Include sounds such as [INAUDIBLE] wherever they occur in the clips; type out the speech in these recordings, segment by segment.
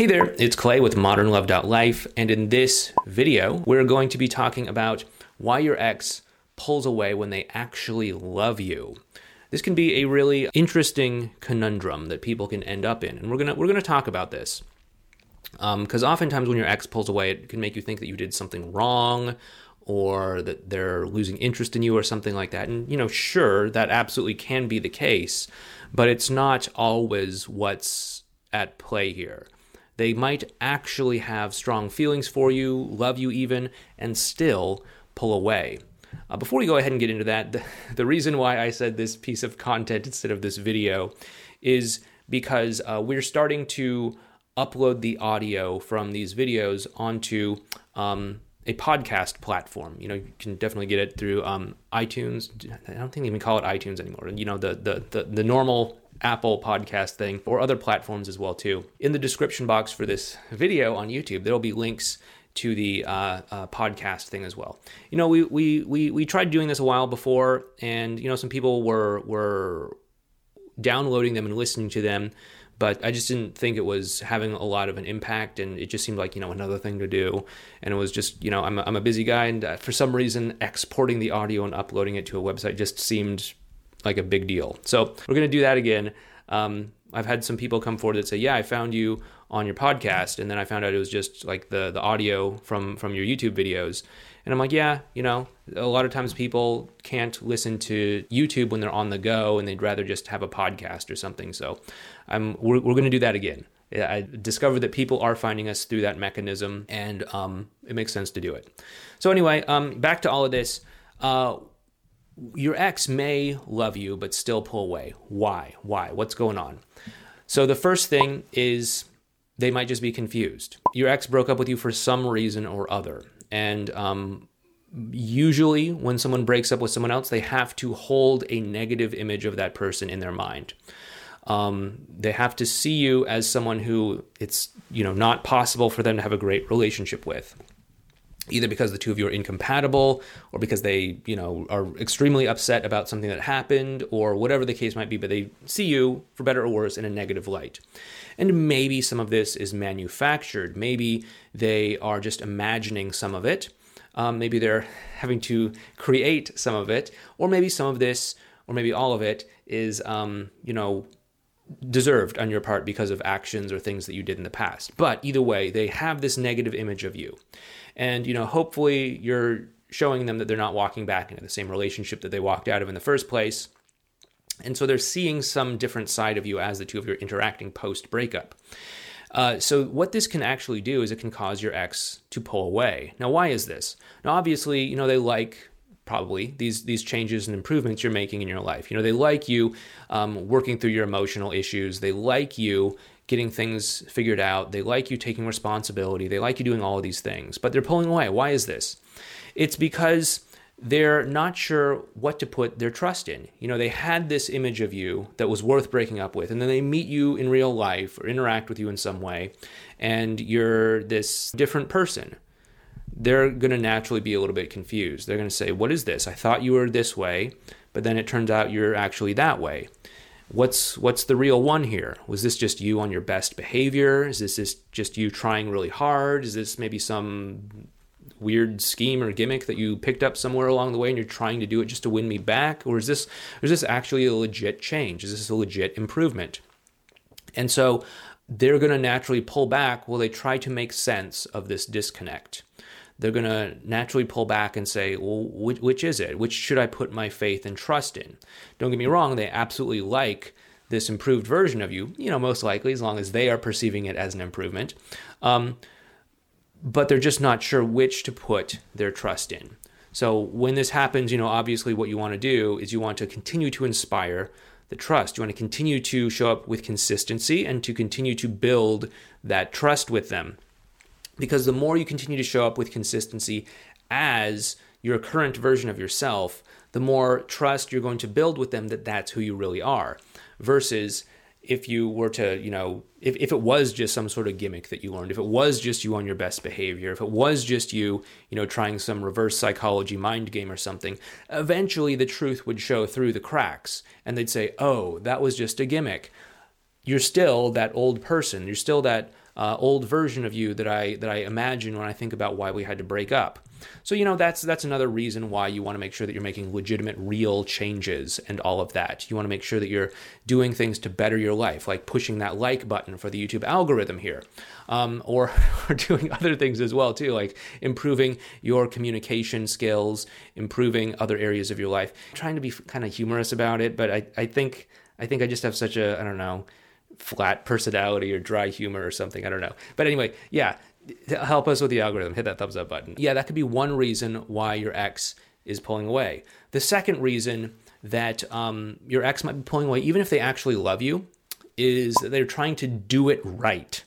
Hey there, it's Clay with modernlove.life, and in this video, we're going to be talking about why your ex pulls away when they actually love you. This can be a really interesting conundrum that people can end up in, and we're gonna we're gonna talk about this because um, oftentimes when your ex pulls away, it can make you think that you did something wrong or that they're losing interest in you or something like that. And you know, sure, that absolutely can be the case, but it's not always what's at play here. They might actually have strong feelings for you, love you even, and still pull away. Uh, before we go ahead and get into that, [LAUGHS] the, the, reason why I said this piece of content instead of this video is because uh, we're starting to upload the audio from these videos onto um, a podcast platform. You know, you can definitely get it through um, iTunes. I don't think they even call it iTunes anymore. You know, the the the, the normal Apple podcast thing or other platforms as well too. In the description box for this video on YouTube, there will be links to the uh, uh, podcast thing as well. You know, we, we we we tried doing this a while before, and you know, some people were were downloading them and listening to them, but I just didn't think it was having a lot of an impact, and it just seemed like you know another thing to do, and it was just you know I'm a, I'm a busy guy, and uh, for some reason exporting the audio and uploading it to a website just seemed like a big deal. So we're going to do that again. Um, I've had some people come forward that say, "Yeah, I found you on your podcast," and then I found out it was just like the the audio from from your YouTube videos. And I'm like, yeah, you know, a lot of times people can't listen to YouTube when they're on the go, and they'd rather just have a podcast or something. So, I'm we're, we're going to do that again. I discovered that people are finding us through that mechanism, and um, it makes sense to do it. So anyway, um, back to all of this. Uh, your ex may love you but still pull away. Why? Why? What's going on? So the first thing is they might just be confused. Your ex broke up with you for some reason or other. And um, usually, when someone breaks up with someone else, they have to hold a negative image of that person in their mind. Um, they have to see you as someone who it's you know not possible for them to have a great relationship with either because the two of you are incompatible or because they, you know, are extremely upset about something that happened or whatever the case might be, but they see you, for better or worse, in a negative light. And maybe some of this is manufactured. Maybe they are just imagining some of it. Um, maybe they're [LAUGHS] having to create some of it. Or maybe some of this, or maybe all of it, is, um, you know, deserved on your part because of actions or things that you did in the past. But either way, they have this negative image of you. And, you know, hopefully you're showing them that they're not walking back into the same relationship that they walked out of in the first place. And so they're seeing some different side of you as the two of you are interacting post breakup. Uh, so what this can actually do is it can cause your ex to pull away. Now, why is this? Now, obviously, you know they like probably these these changes and improvements you're making in your life. You know they like you um, working through your emotional issues. They like you getting things figured out. They like you taking responsibility. They like you doing all of these things, but they're pulling away. Why is this? It's because they're not sure what to put their trust in. You know, they had this image of you that was worth breaking up with, and then they meet you in real life or interact with you in some way, and you're this different person. They're going to naturally be a little bit confused. They're going to say, What is this? I thought you were this way, but then it turns out you're actually that way. What's what's the real one here? Was this just you on your best behavior? Is this just just you trying really hard? Is this maybe some weird scheme or gimmick that you picked up somewhere along the way and you're trying to do it just to win me back? Or is this is this actually a legit change? Is this a legit improvement? And so they're going to naturally pull back while they try to make sense of this disconnect they're going to naturally pull back and say, well, which, which, is it? Which should I put my faith and trust in? Don't get me wrong, they absolutely like this improved version of you, you know, most likely, as long as they are perceiving it as an improvement. Um, but they're just not sure which to put their trust in. So when this happens, you know, obviously what you want to do is you want to continue to inspire the trust. You want to continue to show up with consistency and to continue to build that trust with them because the more you continue to show up with consistency as your current version of yourself, the more trust you're going to build with them that that's who you really are. Versus if you were to, you know, if, if it was just some sort of gimmick that you learned, if it was just you on your best behavior, if it was just you, you know, trying some reverse psychology mind game or something, eventually the truth would show through the cracks and they'd say, oh, that was just a gimmick. You're still that old person. You're still that uh, old version of you that I that I imagine when I think about why we had to break up. So you know that's that's another reason why you want to make sure that you're making legitimate, real changes and all of that. You want to make sure that you're doing things to better your life, like pushing that like button for the YouTube algorithm here, um, or, [LAUGHS] or doing other things as well too, like improving your communication skills, improving other areas of your life. I'm trying to be kind of humorous about it, but I I think I think I just have such a I don't know flat personality or dry humor or something. I don't know. But anyway, yeah, help us with the algorithm. Hit that thumbs up button. Yeah, that could be one reason why your ex is pulling away. The second reason that um, your ex might be pulling away, even if they actually love you, is that they're trying to do it right.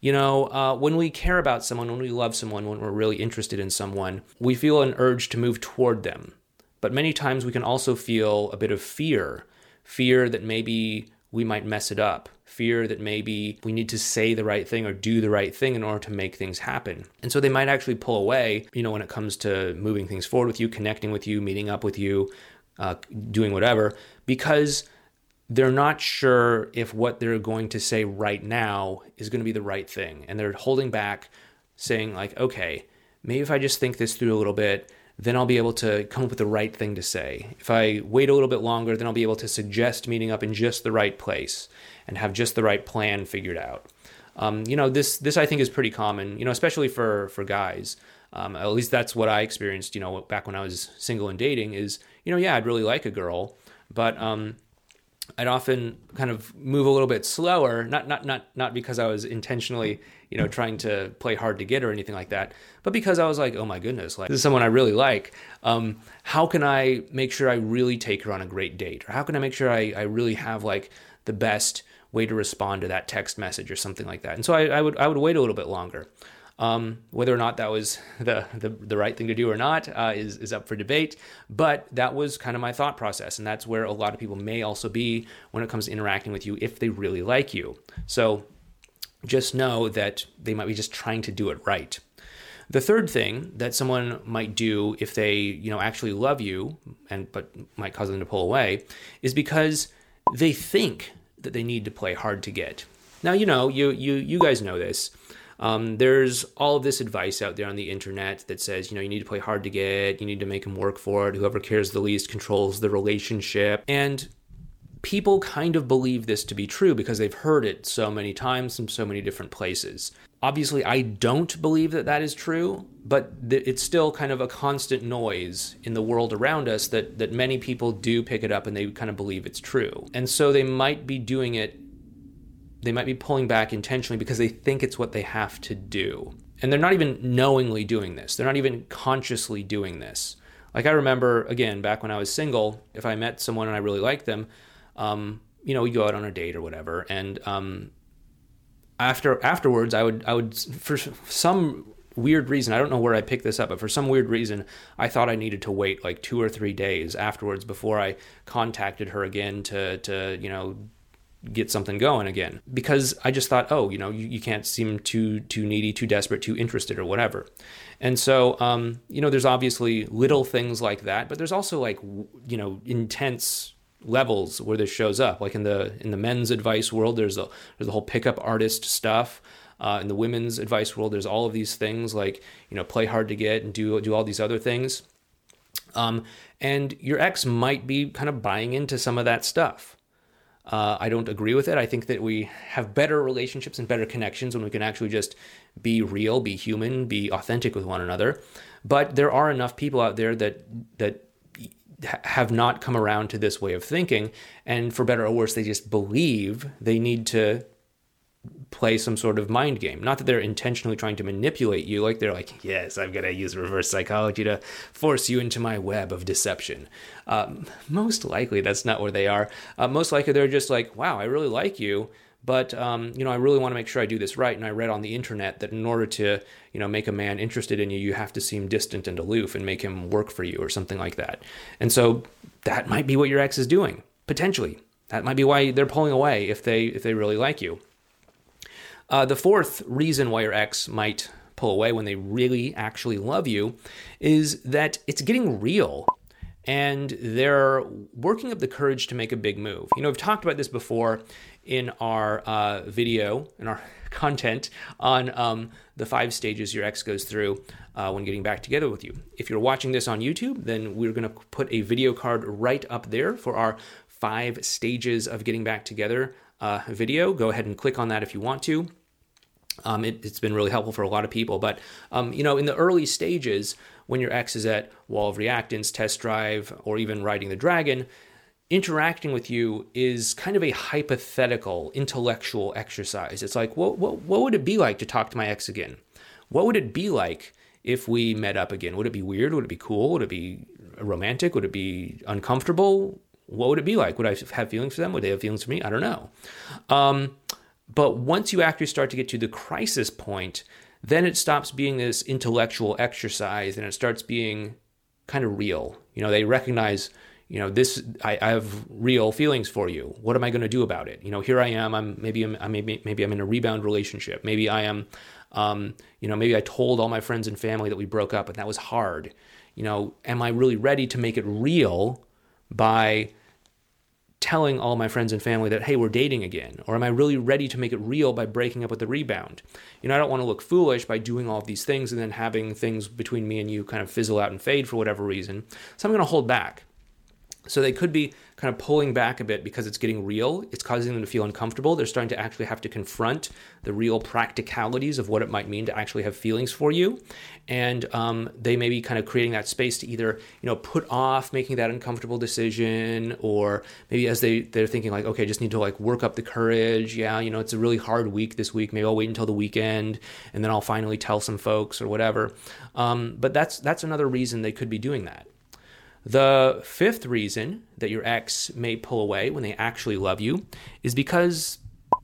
You know, uh, when we care about someone, when we love someone, when we're really interested in someone, we feel an urge to move toward them. But many times we can also feel a bit of fear fear that maybe we might mess it up, fear that maybe we need to say the right thing or do the right thing in order to make things happen. And so they might actually pull away, you know, when it comes to moving things forward with you, connecting with you, meeting up with you, uh, doing whatever, because they're not sure if what they're going to say right now is going to be the right thing. And they're holding back, saying, like, okay, maybe if I just think this through a little bit, then I'll be able to come up with the right thing to say. If I wait a little bit longer, then I'll be able to suggest meeting up in just the right place and have just the right plan figured out. Um, you know, this this I think is pretty common. You know, especially for for guys. Um, at least that's what I experienced. You know, back when I was single and dating, is you know, yeah, I'd really like a girl, but um, I'd often kind of move a little bit slower, not not not not because I was intentionally, you know, trying to play hard to get or anything like that, but because I was like, oh my goodness, like this is someone I really like. Um, how can I make sure I really take her on a great date, or how can I make sure I I really have like the best way to respond to that text message or something like that? And so I, I would I would wait a little bit longer. Um, whether or not that was the, the, the right thing to do or not uh, is, is up for debate, but that was kind of my thought process. And that's where a lot of people may also be when it comes to interacting with you if they really like you. So just know that they might be just trying to do it right. The third thing that someone might do if they, you know, actually love you and but might cause them to pull away is because they think that they need to play hard to get. Now, you know, you you you guys know this. Um, there's all this advice out there on the internet that says, you know, you need to play hard to get, you need to make them work for it. Whoever cares the least controls the relationship. And people kind of believe this to be true because they've heard it so many times from so many different places. Obviously, I don't believe that that is true, but th- it's still kind of a constant noise in the world around us that, that many people do pick it up and they kind of believe it's true. And so they might be doing it they might be pulling back intentionally because they think it's what they have to do. And they're not even knowingly doing this, they're not even consciously doing this. Like I remember, again, back when I was single, if I met someone and I really liked them, um, you know, we go out on a date or whatever, and um, after afterwards, I would I would for some weird reason, I don't know where I picked this up, but for some weird reason, I thought I needed to wait like two or three days afterwards before I contacted her again to to you know get something going again because I just thought, oh, you know, you, you can't seem too too needy, too desperate, too interested, or whatever. And so, um, you know, there's obviously little things like that, but there's also like you know intense levels where this shows up. Like in the in the men's advice world, there's a there's the whole pickup artist stuff. Uh, in the women's advice world, there's all of these things like you know play hard to get and do do all these other things. Um, and your ex might be kind of buying into some of that stuff. Uh, I don't agree with it. I think that we have better relationships and better connections when we can actually just be real, be human, be authentic with one another. But there are enough people out there that that have not come around to this way of thinking, and for better or worse, they just believe they need to play some sort of mind game. Not that they're intentionally trying to manipulate you, like they're like, yes, I'm going to use reverse psychology to force you into my web of deception. Um, most likely, that's not where they are. Uh, most likely, they're just like, wow, I really like you. But um, you know, I really want to make sure I do this right. And I read on the internet that in order to, you know, make a man interested in you, you have to seem distant and aloof and make him work for you or something like that. And so that might be what your ex is doing potentially. That might be why they're pulling away if they if they really like you. Uh, the fourth reason why your ex might pull away when they really actually love you is that it's getting real. and they're working up the courage to make a big move. You know, we've talked about this before in our uh, video, in our [LAUGHS] content on um, the five stages your ex goes through uh, when getting back together with you. If you're watching this on YouTube, then we're going to put a video card right up there for our five stages of getting back together uh, video. Go ahead and click on that if you want to. Um, it, has been really helpful for a lot of people. But, um, you know, in the early stages, when your ex is at Wall of reactance, Test Drive, or even Riding the Dragon, interacting with you is kind of a hypothetical intellectual exercise. It's like, what, what, what would it be like to talk to my ex again? What would it be like if we met up again? Would it be weird? Would it be cool? Would it be romantic? Would it be uncomfortable? What would it be like? Would I have feelings for them? Would they have feelings for me? I don't know. Um, but once you actually start to get to the crisis point, then it stops being this intellectual exercise and it starts being kind of real. You know, they recognize, you know, this, I, I have real feelings for you. What am I going to do about it? You know, here I am. I'm maybe, I'm, maybe, maybe I'm in a rebound relationship. Maybe I am, um, you know, maybe I told all my friends and family that we broke up and that was hard. You know, am I really ready to make it real by telling all my friends and family that, hey, we're dating again? Or am I really ready to make it real by breaking up with the rebound? You know, I don't want to look foolish by doing all of these things and then having things between me and you kind of fizzle out and fade for whatever reason. So I'm going to hold back. So they could be kind of pulling back a bit because it's getting real. It's causing them to feel uncomfortable. They're starting to actually have to confront the real practicalities of what it might mean to actually have feelings for you. And um, they may be kind of creating that space to either, you know, put off making that uncomfortable decision or maybe as they, they're thinking like, okay, just need to like work up the courage. Yeah, you know, it's a really hard week this week. Maybe I'll wait until the weekend and then I'll finally tell some folks or whatever. Um, but that's, that's another reason they could be doing that. The fifth reason that your ex may pull away when they actually love you is because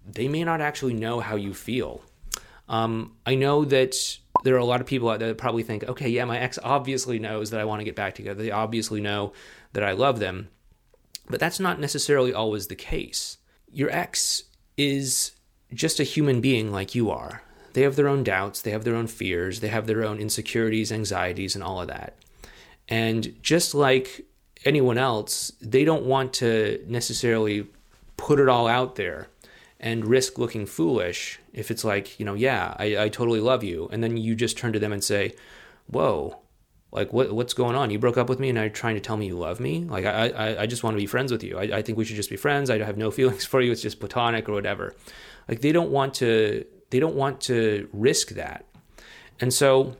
they may not actually know how you feel. Um, I know that there are a lot of people out there that probably think, okay, yeah, my ex obviously knows that I want to get back together. They obviously know that I love them. But that's not necessarily always the case. Your ex is just a human being like you are. They have their own doubts, they have their own fears, they have their own insecurities, anxieties, and all of that. And just like anyone else, they don't want to necessarily put it all out there and risk looking foolish if it's like, you know, yeah, I, I totally love you. And then you just turn to them and say, whoa, like what what's going on? You broke up with me and you're trying to tell me you love me? Like I I, I just want to be friends with you. I, I think we should just be friends. I have no [LAUGHS] feelings for you. It's just platonic or whatever. Like they don't want to they don't want to risk that. And so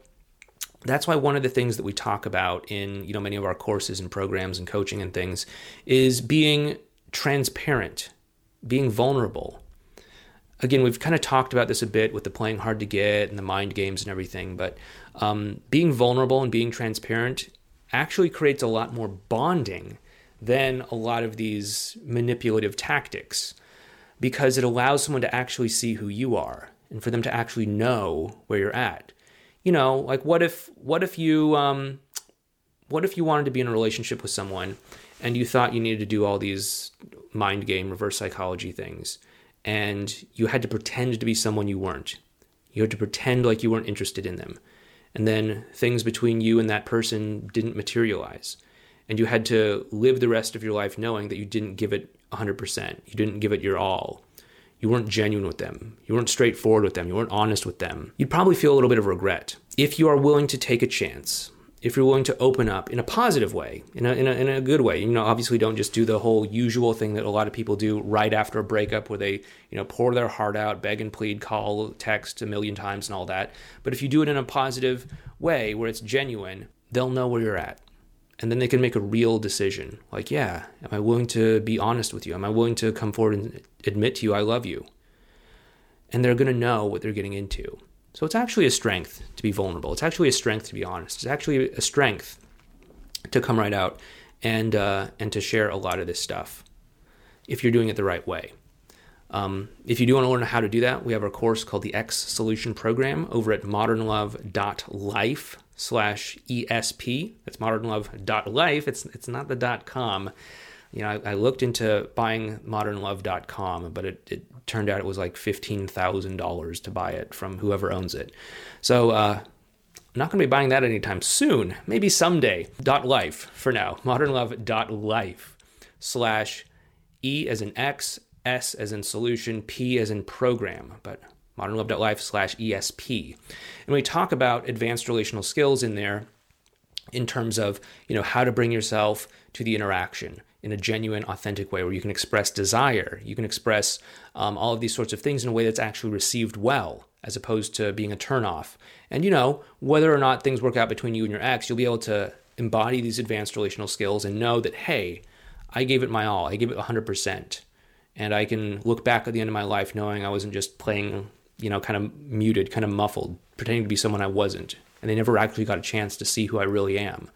that's why one of the things that we talk about in you know many of our courses and programs and coaching and things is being transparent being vulnerable. Again we've kind of talked about this a bit with the playing hard to get and the mind games and everything but um, being vulnerable and being transparent actually creates a lot more bonding than a lot of these manipulative tactics because it allows someone to actually see who you are and for them to actually know where you're at you know, like what if what if you um what if you wanted to be in a relationship with someone and you thought you needed to do all these mind game reverse psychology things and you had to pretend to be someone you weren't. You had to pretend like you weren't interested in them. And then things between you and that person didn't materialize. And you had to live the rest of your life knowing that you didn't give it 100%. You didn't give it your all you weren't genuine with them, you weren't straightforward with them, you weren't honest with them, you'd probably feel a little bit of regret. If you are willing to take a chance, if you're willing to open up in a positive way, in a, in a, in a good way, you know, obviously don't just do the whole usual thing that a lot of people do right after a breakup where they, you know, pour their heart out, beg and plead, call, text a million times and all that. But if you do it in a positive way where it's genuine, they'll know where you're at and then they can make a real decision. Like yeah am i willing to be honest with you? Am i willing to come forward and admit to you i love you? And they're going to know what they're getting into. So it's actually a strength to be vulnerable. It's actually a strength to be honest. It's actually a strength to come right out and uh, and to share a lot of this stuff if you're doing it the right way um, if you do want to learn how to do that, we have our course called the Ex Solution Program over at modernlove.life slash ESP. That's modernlove.life. It's, it's not the dot com. You know, I, I looked into buying modernlove.com, but it, it turned out it was like $15,000 to buy it from whoever owns it. So uh, I'm not going to be buying that anytime soon. Maybe someday. Dot life for now. Modernlove.life slash E as in X, S as in solution, P as in program. But modernlove.life slash ESP. And we talk about advanced relational skills in there in terms of, you know, how to bring yourself to the interaction in a genuine, authentic way where you can express desire, you can express um, all of these sorts of things in a way that's actually received well, as opposed to being a turnoff. And, you know, whether or not things work out between you and your ex, you'll be able to embody these advanced relational skills and know that, hey, I gave it my all, I gave it 100%. And I can look back at the end of my life knowing I wasn't just playing you know, kind of muted, kind of muffled, pretending to be someone I wasn't. And they never actually got a chance to see who I really am.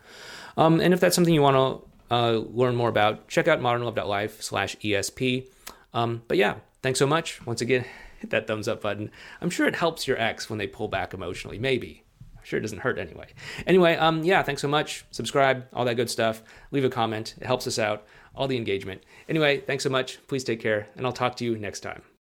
Um, and if that's something you want to uh, learn more about, check out modernlove.life slash ESP. Um, but yeah, thanks so much. Once again, [LAUGHS] hit that thumbs up button. I'm sure it helps your ex when they pull back emotionally. Maybe. I'm sure it doesn't hurt anyway. Anyway, um, yeah, thanks so much. Subscribe, all that good stuff. Leave a comment. It helps us out. All the engagement. Anyway, thanks so much. Please take care, and I'll talk to you next time.